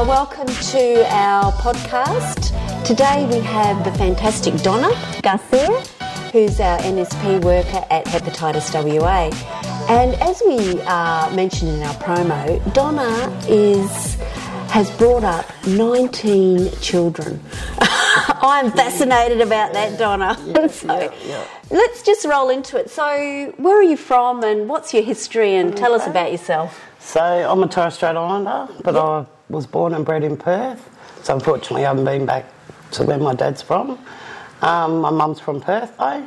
Uh, welcome to our podcast. Today we have the fantastic Donna Garcia, who's our NSP worker at Hepatitis WA. And as we uh, mentioned in our promo, Donna is has brought up 19 children. I'm fascinated about that, Donna. Yeah, so yeah, let's just roll into it. So, where are you from and what's your history? And tell us about yourself. So I'm a Torres Strait Islander, but I was born and bred in Perth. So unfortunately, I haven't been back to where my dad's from. Um, my mum's from Perth though.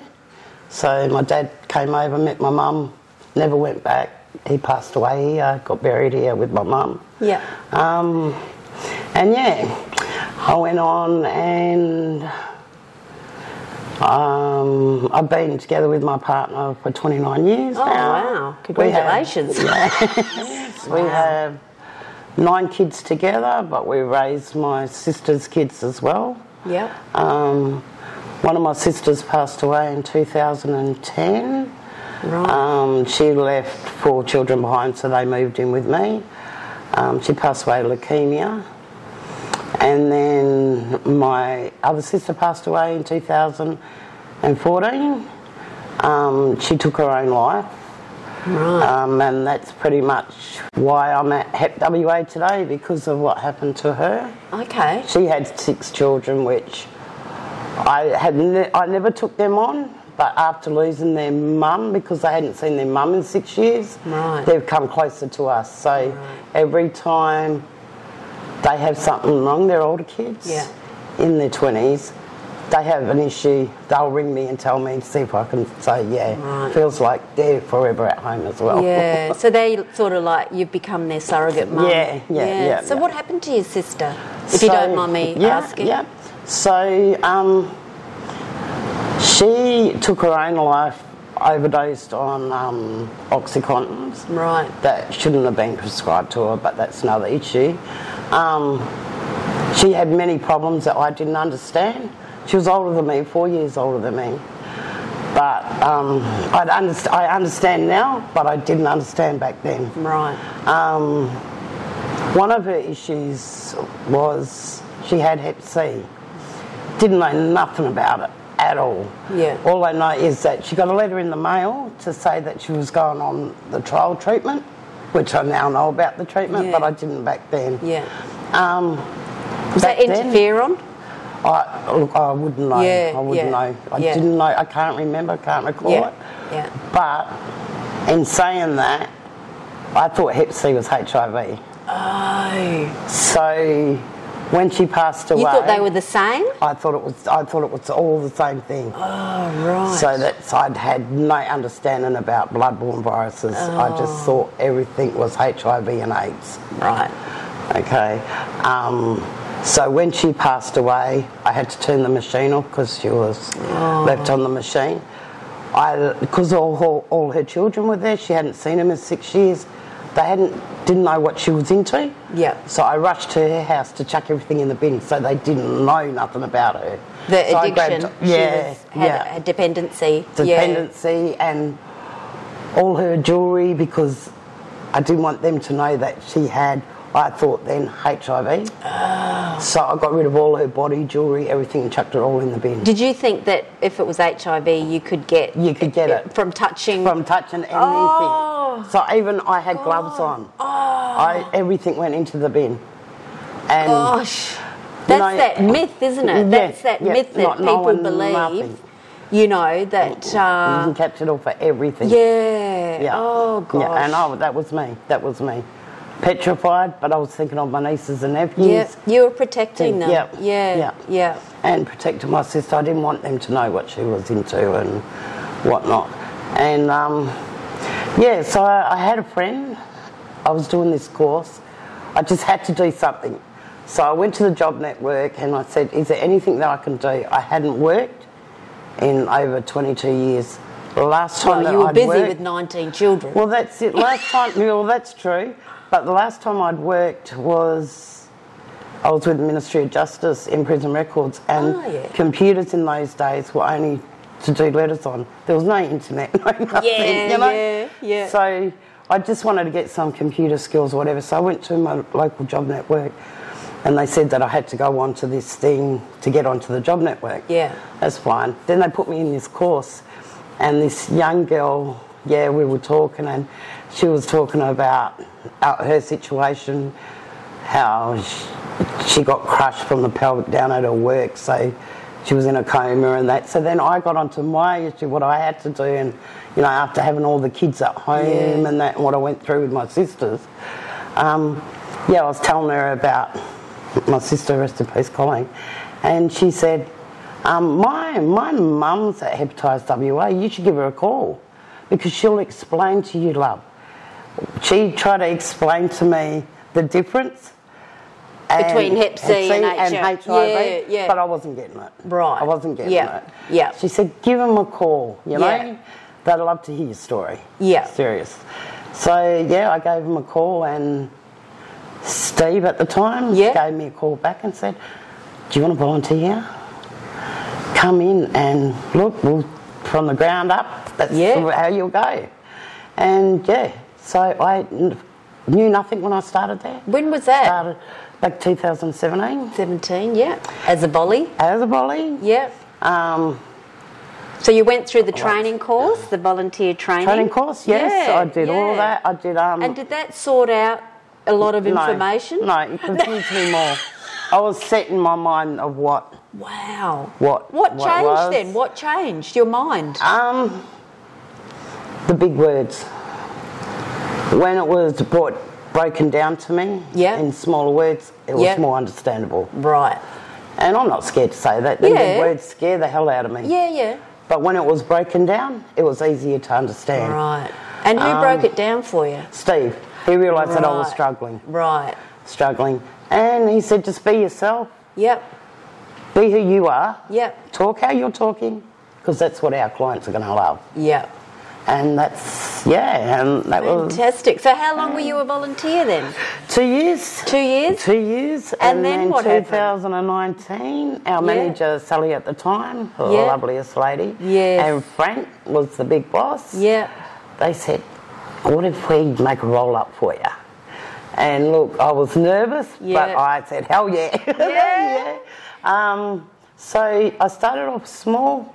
So my dad came over, met my mum, never went back. He passed away here, got buried here with my mum. Yeah. Um, and yeah, I went on and um, I've been together with my partner for 29 years Oh, now. wow. We have- Congratulations. we have nine kids together, but we raised my sister's kids as well. Yep. Um, one of my sisters passed away in 2010. Right. Um, she left four children behind, so they moved in with me. Um, she passed away of leukemia. And then my other sister passed away in 2014. Um, she took her own life. Right. Um, and that's pretty much why I'm at HEP WA today because of what happened to her. Okay. She had six children, which I had ne- I never took them on, but after losing their mum, because they hadn't seen their mum in six years, Right. they've come closer to us. So every time they have something wrong, they're older kids Yeah. in their 20s, they have an issue, they'll ring me and tell me to see if I can say, yeah, Right. feels like they're forever at home as well. Yeah. so they sort of like you've become their surrogate mum. Yeah, yeah, yeah, So yeah. what happened to your sister? If you So- don't mind me yeah, asking. Yeah. So um, she took her own life, overdosed on um, OxyContins. Right. That shouldn't have been prescribed to her, but that's another issue. Um, she had many problems that I didn't understand. She was older than me, four years older than me. But um, I'd underst- I understand now, but I didn't understand back then. Right. Um, one of her issues was she had Hep C. Didn't know nothing about it at all. Yeah. All I know is that she got a letter in the mail to say that she was going on the trial treatment, which I now know about the treatment, Yeah. but I didn't back then. Yeah. Um, Was that back then, interferon? I, look, I wouldn't know. Yeah, I wouldn't yeah, know. I yeah. didn't know. I can't remember. I Can't recall Yeah. it. Yeah. But in saying that, I thought Hep C was HIV. Oh. So when she passed away, You thought they were the same? I thought it was. I thought it was all the same thing. Oh right. So that's I'd had no understanding about bloodborne viruses. Oh. I Oh. just thought everything was HIV and AIDS. right. Okay. Um, so when she passed away, I had to turn the machine off because she was Oh. left on the machine. I because all her, all her children were there. She hadn't seen them in six years. They hadn't didn't know what she was into. Yeah. So I rushed to her house to chuck everything in the bin, so they didn't know nothing about her. The So addiction. grabbed- she yeah, was, had yeah a dependency. Yeah. dependency and all her jewellery because I didn't want them to know that she had, I thought then, HIV. Ah. So I got rid of all her body, jewellery, everything and chucked it all in the bin. Did you think that if it was HIV, you could get You could get it. from touching? From touching anything. Oh. So even I had gloves on. I, everything went into the bin. And Gosh, You that's know, that myth, isn't it? yeah, that's that yeah, myth that people believe. nothing. You know that. you Uh, can catch it all for everything. yeah. Yeah. Oh gosh. Yeah, and oh, that was me. That was me. Petrified, but I was thinking of my nieces and nephews. Yeah, you were protecting them. Yeah, Yeah. yeah. Yeah. and protecting my sister. I didn't want them to know what she was into and whatnot. And um, yeah, so I, I had a friend. I was doing this course. I just had to do something. So I went to the job network and I said, "Is there anything that I can do?" I hadn't worked in over 22 years. The last time Well, that you were I'd busy worked- with 19 children. well, that's it. Last time, well, that's true. But the last time I'd worked was I was with the Ministry of Justice in prison records, and Oh, yeah. computers in those days were only to do letters on. There was no internet, no nothing. Yeah, you know? yeah, yeah. So I just wanted to get some computer skills or whatever. So I went to my local job network, And they said that I had to go onto this thing to get onto the job network. Yeah. That's fine. Then they put me in this course, and this young girl, yeah, we were talking, and she was talking about her situation, how she, she got crushed from the pelvic down at her work, so she was in a coma and that. So then I got onto my issue, what I had to do, and you know, after having all the kids at home Yeah. and that, and what I went through with my sisters. Um, yeah, I was telling her about my sister, rest in peace, Colleen, and she said, um, "My my mum's at Hepatitis WA. You should give her a call because she'll explain to you, love." She tried to explain to me the difference Between Hep C and HIV. Yeah, yeah. but I wasn't getting it. Right. I wasn't getting Yeah, it. yeah. She said, "Give them a call. You know, they'd love to hear your story." Yeah. serious. So yeah, I gave him a call and Steve at the time gave me a call back and said, Do you want to volunteer? Come in and look, we'll, from the ground up, that's how you'll go. And yeah, so I knew nothing when I started there. When was that? Started back 2017 17, yeah. As a volley? as a volley. Yeah. Um, So you went through the training course, the volunteer training? training course, yes, Yeah, I did all yeah. that. I did. Um, And did that sort out a lot of no, information? No, it confused me more. I was set in my mind of what Wow. What- What what changed was? then? What changed your mind? Um, the big words. When it was brought broken down to me Yeah. in smaller words, it was Yeah. more understandable. right. And I'm not scared to say that. The Yeah. words scare the hell out of me. Yeah, yeah. But when it was broken down, it was easier to understand. Right. And who Um, broke it down for you? Steve, he realised that I was struggling, Right. struggling, and he said, just be yourself, Yep. be who you are, Yep. talk how you're talking, because that's what our clients are going to love. Yep. And that's yeah, and that was Fantastic. So how long were you a volunteer then? two years. Two years? Two years, And then what happened? 2019, our manager Sally at the time, the Yeah. loveliest lady, Yes. and Frank was the big boss. Yeah. They said, "What if we make a role up for you?" And look, I was nervous, but I said, "Hell yeah!" yeah, Yeah. Um, so I started off small,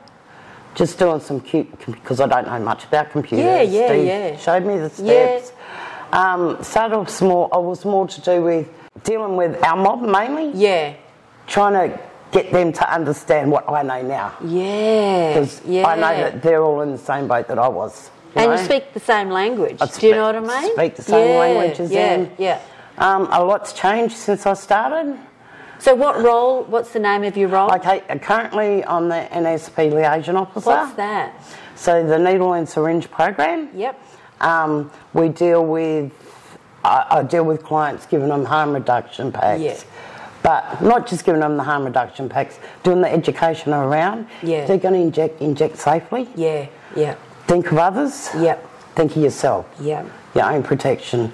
just doing some cute because I don't know much about computers. Yeah, yeah, Steve yeah. Showed me the Yeah. steps. Um, started off small. I was more to do with dealing with our mob mainly, Yeah. trying to get them to understand what I know now. Yeah. Because yeah. I know that they're all in the same boat that I was. you And know? you speak the same language. I Do you know what I mean? speak the same yeah, language as yeah, them. Yeah. Um, a lot's changed since I started. So what role? What's the name of your role? Okay, currently I'm the NSP liaison officer. What's that? So the needle and syringe program. Yep. Um, we deal with, I, I deal with clients giving them harm reduction packs. Yeah. But not just giving them the harm reduction packs, doing the education around. Yeah. They're going to inject, inject safely. Yeah. Yeah. Think of others. Yep. Think of yourself. Yeah. Your own protection.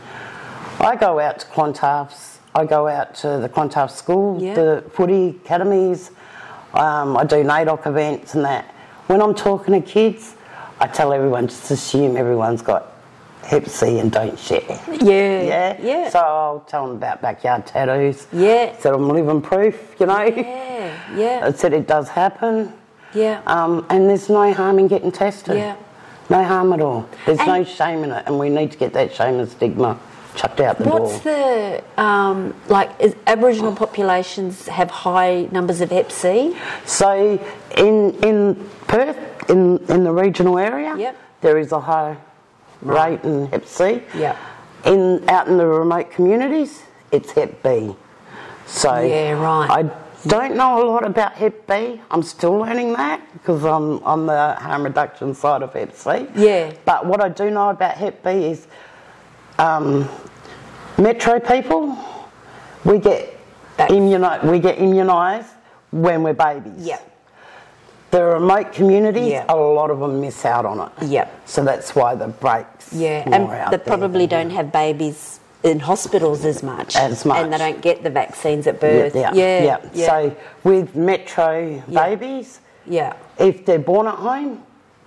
I go out to Clontarfs. I go out to the Clontarf school, Yeah. the footy academies. Um, I do NAIDOC events and that. When I'm talking to kids, I tell everyone just assume everyone's got Hep C and don't share. Yeah. Yeah, Yeah. So I'll tell them about backyard tattoos. Yeah. Said I'm living proof, you know. yeah. Yeah. I said it does happen. Yeah. Um, and there's no harm in getting tested. Yeah. No harm at all. There's no shame in it, and we need to get that shame and stigma chucked out the What's door. the um, like? Is Aboriginal populations have high numbers of Hep C? So in in Perth, in in the regional area, Yep. there is a high rate in Hep C. Yep. In out in the remote communities, it's Hep B. So Yeah, right. I don't know a lot about Hep B. I'm still learning that because I'm on the harm reduction side of Hep C. Yeah. But what I do know about Hep B is um, metro people, we get immuni- we get immunised when we're babies. Yeah. The remote communities, Yeah. a lot of them miss out on it. Yeah. So that's why the breaks Yeah, more and out they probably don't have babies in hospitals as much. As much. And they don't get the vaccines at Yeah, birth. yeah, yeah. yeah. So with metro Yeah. babies, yeah. if they're born at home,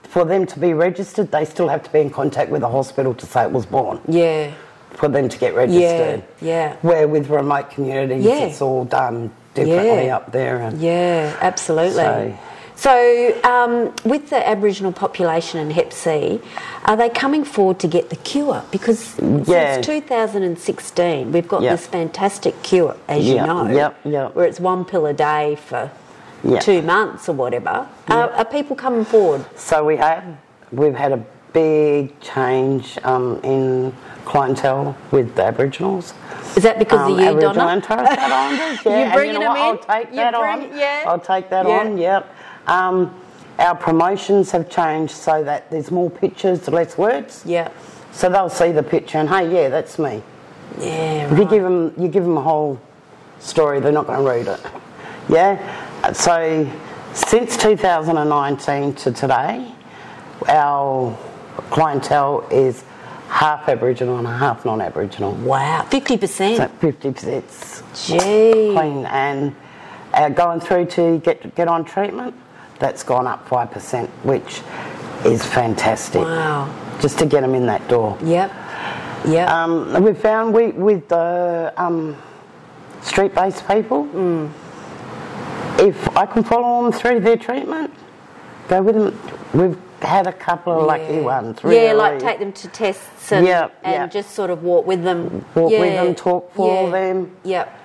for them to be registered, they still have to be in contact with the hospital to say it was born. Yeah. for them to get registered. yeah. yeah. Where with remote communities, Yeah. it's all done differently Yeah. up there. And Yeah, absolutely. So- So, um, with the Aboriginal population in Hep C, are they coming forward to get the cure? Because Yeah. since 2016, we've got this fantastic cure, as you know, yep, yep. where it's one pill a day for Yeah. two months or whatever. Are, are people coming forward? So we have we've had a big change um, in clientele with the Aboriginals. Is that because Um, of you, Aboriginal Donna? and Torres Strait Islanders, yeah. You and bringing you know them what? in? I'll take You that bring- on. yeah. I'll take that Yeah. on. Yep. Um, our promotions have changed so that there's more pictures, less words. Yeah. So they'll see the picture and hey, yeah, that's me. Yeah, If you give them, you give them a whole story, they're not going to read it. Yeah. So since 2019 to today, our clientele is half Aboriginal and half non-Aboriginal. Wow, 50%. So 50%. Gee. clean and uh, going through to get get on treatment, that's gone up five percent, which is fantastic. Wow. Just to get them in that door. Yep. Yep. Um, we found we with the um, street-based people, Mm. If I can follow them through their treatment, go with them. We've had a couple of lucky Yeah. ones. Really. Yeah, like take them to tests and, Yeah, and yeah. just sort of walk with them. Walk with them, talk for yeah, them. Yep.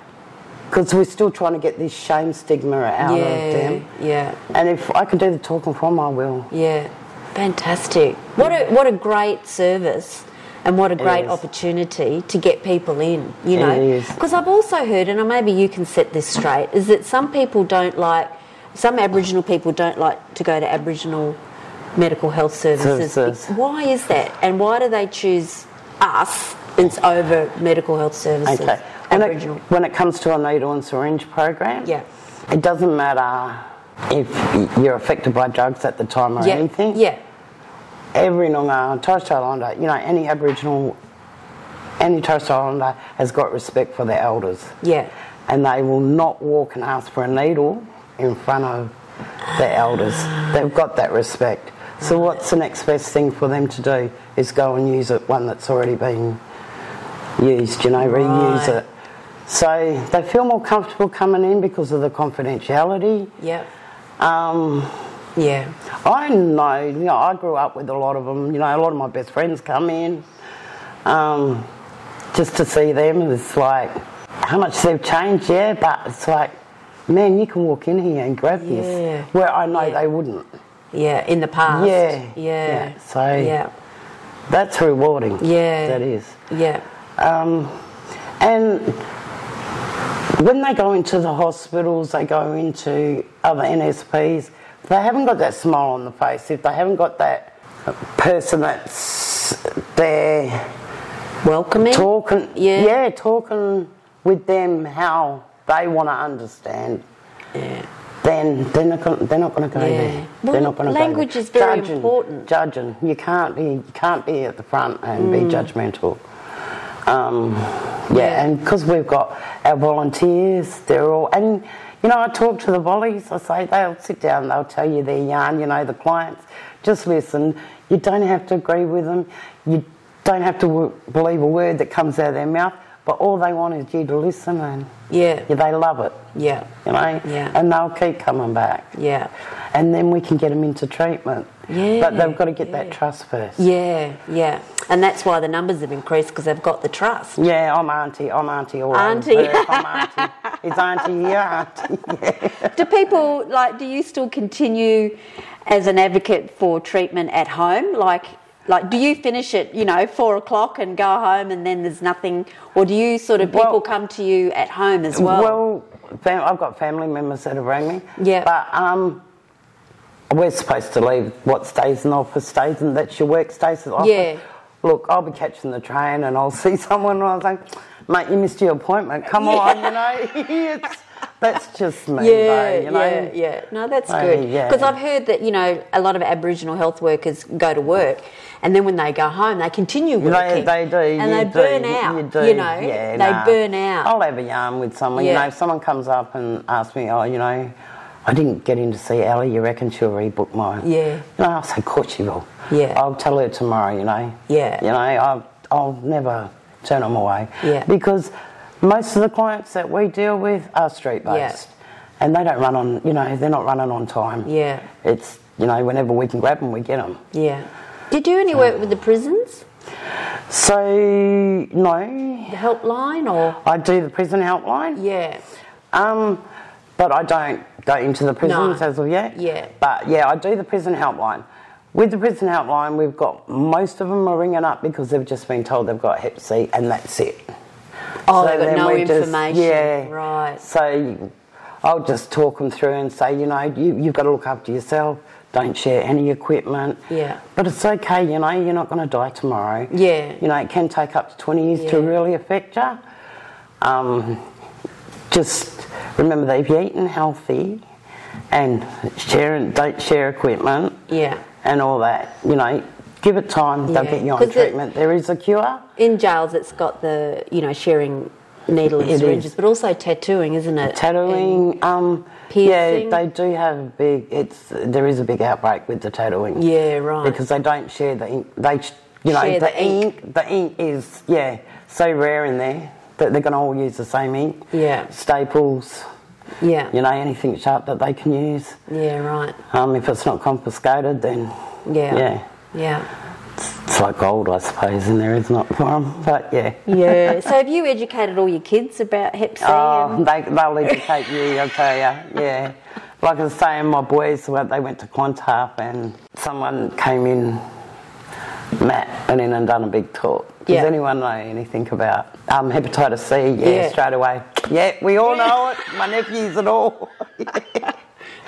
Because we're still trying to get this shame stigma out yeah. of them. Yeah. And if I can do the talking for them, I will. Yeah. Fantastic. What a what a great service and what a great opportunity to get people in, you know. Because I've also heard and maybe you can set this straight is that some people don't like some Aboriginal people don't like to go to Aboriginal medical health services. Services. Why is that? And why do they choose us ins- over medical health services? Okay. When it, when it comes to a needle and syringe program, Yeah. it doesn't matter if you're affected by drugs at the time or Yeah. anything. Yeah. Every Noongar, Torres Strait Islander, you know, any Aboriginal, any Torres Strait Islander has got respect for their elders. Yeah. And they will not walk and ask for a needle in front of their elders. They've got that respect. So what's the next best thing for them to do is go and use it, one that's already been used, you know, reuse Right. it. So they feel more comfortable coming in because of the confidentiality. Yeah. Um, Yeah. I know, you know, I grew up with a lot of them. You know, a lot of my best friends come in um, just to see them. It's like how much they've changed, yeah, but it's like, man, you can walk in here and grab Yeah. this, where I know Yeah. they wouldn't. Yeah. In the past. Yeah. Yeah. Yeah. So- Yeah. That's rewarding. Yeah. that is. Yeah. Um, and when they go into the hospitals, they go into other NSPs, if they haven't got that smile on the face, if they haven't got that person that's there Welcoming. talking, Yeah. yeah, talking with them how they want to understand, Yeah. then they're not gonna, they're not going to go Yeah. there. Well, they're not going to language go there. is very judging, important. Judging, you can't be, you can't be at the front and Mm. be judgmental. Um, yeah, Yeah. and because we've got our volunteers, they're all, and you know, I talk to the volleys. I say they'll sit down, they'll tell you their yarn. You know, the clients, just listen. You don't have to agree with them. You don't have to w- believe a word that comes out of their mouth. But all they want is you to listen, and Yeah. yeah, they love it. Yeah. You know, Yeah. and they'll keep coming back. Yeah. And then we can get them into treatment. Yeah, But they've got to get yeah. that trust first. Yeah. Yeah. And that's why the numbers have increased because they've got the trust. Yeah, I'm auntie. I'm auntie. All Auntie. I'm auntie. Is auntie here? Auntie. Yeah. Do people like? Do you still continue as an advocate for treatment at home? Like, like, do you finish at you know four o'clock and go home, and then there's nothing, or do you sort of people Well- come to you at home as well? Well, fam- I've got family members that have rang me. Yeah. But um, we're supposed to leave what stays in the office stays, and that's your work stays in the office. Yeah. Look, I'll be catching the train and I'll see someone and I'll think, mate, you missed your appointment. Come on, you know. it's, that's just me, yeah, though, you know. yeah, yeah. No, that's Oh, good. yeah. Because I've heard that you know a lot of Aboriginal health workers go to work, and then when they go home, they continue They, working. they do, and you they do, burn you- out. You, do. know, yeah, they nah. burn out. I'll have a yarn with someone. You know, if someone comes up and asks me, oh, you know, I didn't get in to see Ali. You reckon she'll rebook mine? Yeah. You know, I'll say, of course she will. Yeah. I'll tell her tomorrow. You know. Yeah. You know, I'll, I'll never turn them away. Yeah. Because most of the clients that we deal with are street based. And they don't run on, you know, they're not running on time. Yeah. It's, you know, whenever we can grab them, we get them. Yeah. Do you do any work with the prisons? So, no, The helpline or? I do the prison helpline. Yeah. Um, but I don't go into the prisons No. as of yet. Yeah. But yeah, I do the prison helpline. With the prison helpline, we've got most of them are ringing up because they've just been told they've got Hep C and that's it. Oh, So they've got no we just- information. yeah. Right. So I'll just talk them through and say, you know, you, you've got to look after yourself. Don't share any equipment. Yeah. But it's okay, you know, you're not going to die tomorrow. Yeah. You know, it can take up to 20 years to really affect you. Um, just remember that if you're eating healthy and sharing, don't share equipment Yeah. and all that, you know, give it time, they'll Yeah. get you on it- treatment. there is a cure. In jails, it's got the, you know, sharing needle and syringes, but also tattooing, isn't it? Tattooing, um, piercing. yeah, they do have a big. It's there is a big outbreak with the tattooing. Yeah, right. Because they don't share the ink. They, you know, Share the, the ink. The ink is yeah so rare in there that they're going to all use the same ink. Yeah. Staples, Yeah. you know, anything sharp that they can use. Yeah, right. Um, if it's not confiscated, then Yeah. yeah, Yeah. it's like gold, I suppose, in there is not for them. But yeah. Yeah. so have you educated all your kids about Hep C? Oh, and- they, they'll educate you, I'll tell you. Yeah. Like I was saying, my boys, well, they went to Clontarf and someone came in, Matt, and in and done a big talk. Does Yeah. anyone know anything about um, hepatitis C? Yeah, Yeah. straight away. Yeah, we all know it. My nephews and all.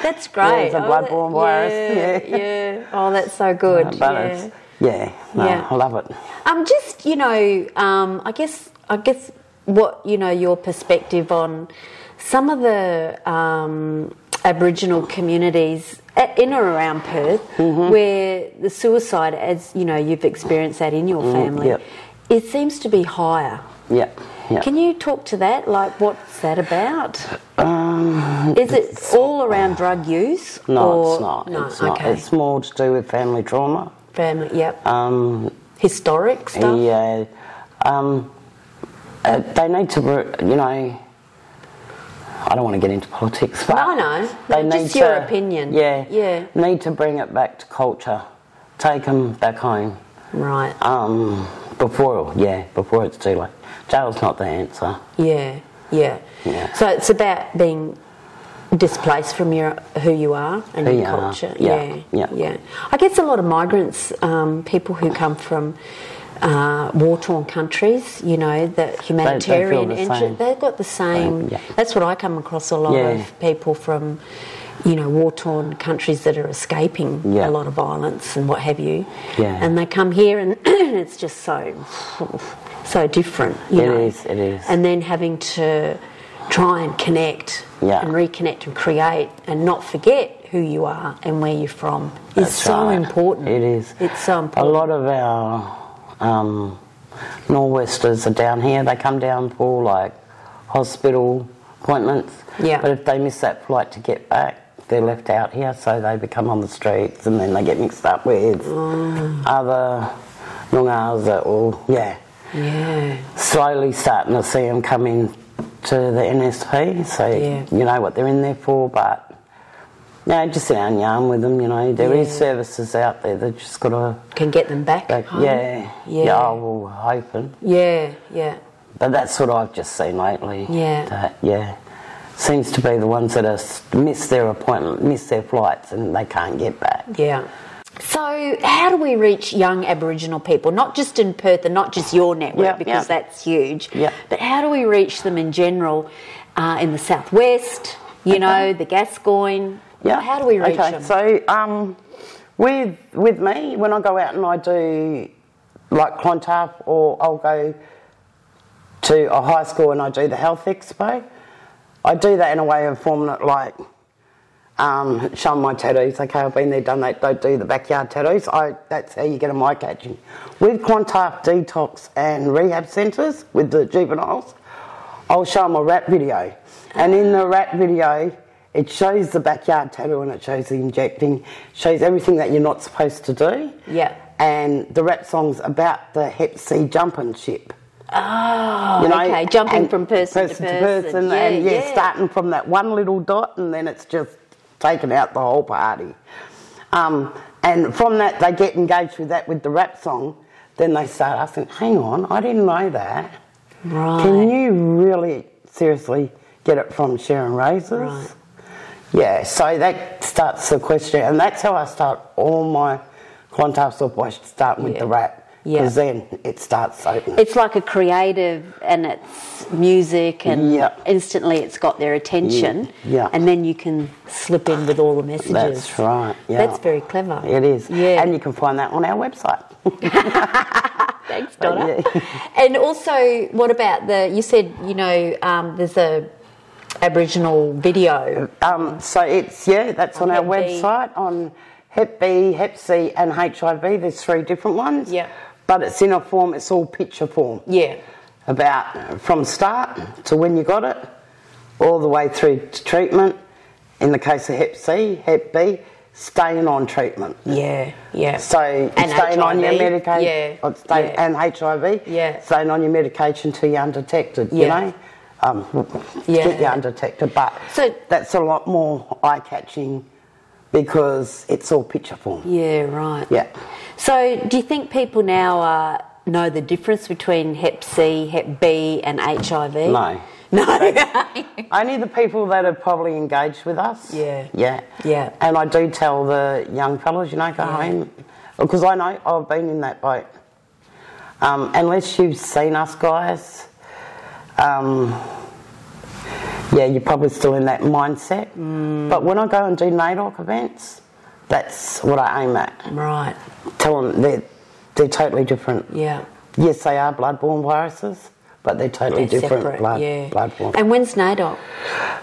That's great. it's a Oh, bloodborne that- virus, Yeah, yeah. yeah. Oh, that's so good. but yeah. yeah, no, Yeah. I love it. Um, just you know, um, I guess I guess what you know your perspective on some of the um, Aboriginal communities at, in or around Perth, Mm-hmm. where the suicide, as you know, you've experienced that in your family, Mm, yep. it seems to be higher. Yeah, yeah. Can you talk to that? Like, what's that about? Um, Is it all around drug use? no, or- it's not. No, it's not. okay. It's more to do with family trauma. Family, yep. Um, Historic stuff. Yeah. Um, uh, they need to, you know, I don't want to get into politics, but No, no. they No, need just your to, opinion. Yeah, Yeah. Need to bring it back to culture, take them back home. Right. Um, before, yeah, before it's too late. Jail's not the answer. Yeah, yeah. Yeah. So it's about being displaced from your who you are and Who your culture. yeah, yeah, yeah. I guess a lot of migrants, um, people who come from uh, war-torn countries, you know, the humanitarian the interest, same. they've got the same. Same, yeah. That's what I come across a lot Yeah. of people from. You know, war-torn countries that are escaping Yeah. a lot of violence and what have you, Yeah. and they come here and it's just so, so different. You It know? is, it is. and then having to try and connect Yeah. and reconnect and create and not forget who you are and where you're from is That's so right. important. It is. It's so important. A lot of our um, Norwesters are down here. They come down for like hospital appointments. Yeah. But if they miss that flight to get back, they're left out here, so they become on the streets, and then they get mixed up with Mm. other Noongars that will, yeah, Yeah. slowly starting to see them come in to the NSP. So Yeah. you know what they're in there for, but. No, just sit down and yarn with them, you know. There is Yeah. services out there. They've just got to Can get them back. home. yeah, Yeah. yeah, I will hoping. Yeah, yeah. But that's what I've just seen lately. Yeah. That, yeah. Seems to be the ones that are miss their appointment, miss their flights, and they can't get back. Yeah. So, how do we reach young Aboriginal people? Not just in Perth and not just your network, Yeah, because yeah. that's huge. Yeah. But how do we reach them in general uh, in the southwest? You know, the Gascoyne. Yeah. How do we reach okay. them? So, um, with with me, when I go out and I do like Clontarf, or I'll go to a high school and I do the health expo. I do that in a way of forming it like um, showing my tattoos. Okay, I've been there, done that. Don't do the backyard tattoos. I, that's how you get a eye catching. With Clontarf detox and rehab centres with the juveniles, I'll show them a rap video, and in the rap video, it shows the backyard tattoo and it shows the injecting, shows everything that you're not supposed to do. Yeah. And the rap song's about the Hep C jumping ship. Oh, You know, okay, jumping from person, to person. Yeah, and yeah, yeah. starting from that one little dot, and then it's just taking out the whole party. Um, and from that, they get engaged with that with the rap song. Then they start asking, "Hang on, I didn't know that. Right. Can you really seriously get it from Sharon Razors?" Right. Yeah, so that starts the question, and that's how I start all my contests off by starting with the rap. Yeah. Then it starts opening. It's like a creative and it's music and Yeah. instantly it's got their attention. Yeah. And then you can slip in with all the messages. That's right. Yeah. That's very clever. It is. Yeah. And you can find that on our website. Thanks, Donna. And also, what about the? You said you know um, there's a Aboriginal video. Um, so it's yeah, that's on, On our website on Hep B, Hep C, and HIV. There's three different ones. Yeah. But it's in a form. It's all picture form. Yeah. About from start to when you got it, all the way through to treatment. In the case of Hep C, Hep B, staying on treatment. Yeah. Yeah. So And staying on your HIV, medication, yeah, stay, yeah. and HIV, Yeah. staying on your medication till you're undetected. You Yeah. know, um, Yeah. get you undetected. But So- that's a lot more eye catching because it's all picture form. Yeah. Right. Yeah. So, do you think people now uh, know the difference between Hep C, Hep B, and HIV? No. No. Only the people that are probably engaged with us. Yeah. Yeah. Yeah. And I do tell the young fellas, you know, go Yeah. home. Because I know I've been in that boat. Um, unless you've seen us guys, um, yeah, you're probably still in that mindset. Mm. But when I go and do NAIDOC events, that's what I aim at. right. Tell them they're, they're totally different. Yeah. Yes, they are bloodborne viruses, but they're totally They're different separate. blood, yeah. bloodborne. And when's NAIDOC?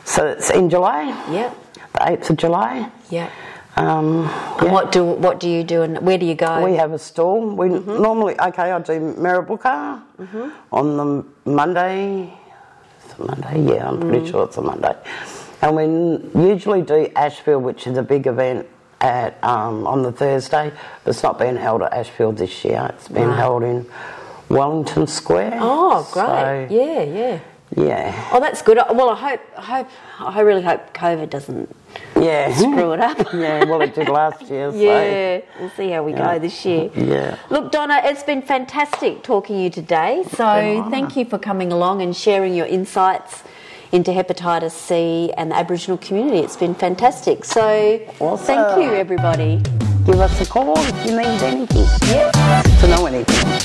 So it's in July, Yeah. the 8th of July. Yeah. Um, And yeah. what do what do you do and where do you go? We have a stall. We Mm-hmm. normally, okay, I do Mirrabooka on the Monday. It's a Monday, yeah, I'm pretty Mm. sure it's a Monday. And we usually do Ashfield, which is a big event at um, on the Thursday, but it's not being held at Ashfield this year. It's been Right. held in Wellington Square. oh, great. So, yeah, yeah. Yeah, Oh, that's good. Well, I hope, I hope, I really hope COVID doesn't yeah. screw it up. yeah, well, it did last year. So. Yeah, we'll see how we Yeah. go this year. Yeah. Look, Donna, it's been fantastic talking to you today. So thank you for coming along and sharing your insights into hepatitis C and the Aboriginal community. It's been fantastic. So Awesome. thank you, everybody. Give us a call if you need anything. Yeah. To know anything.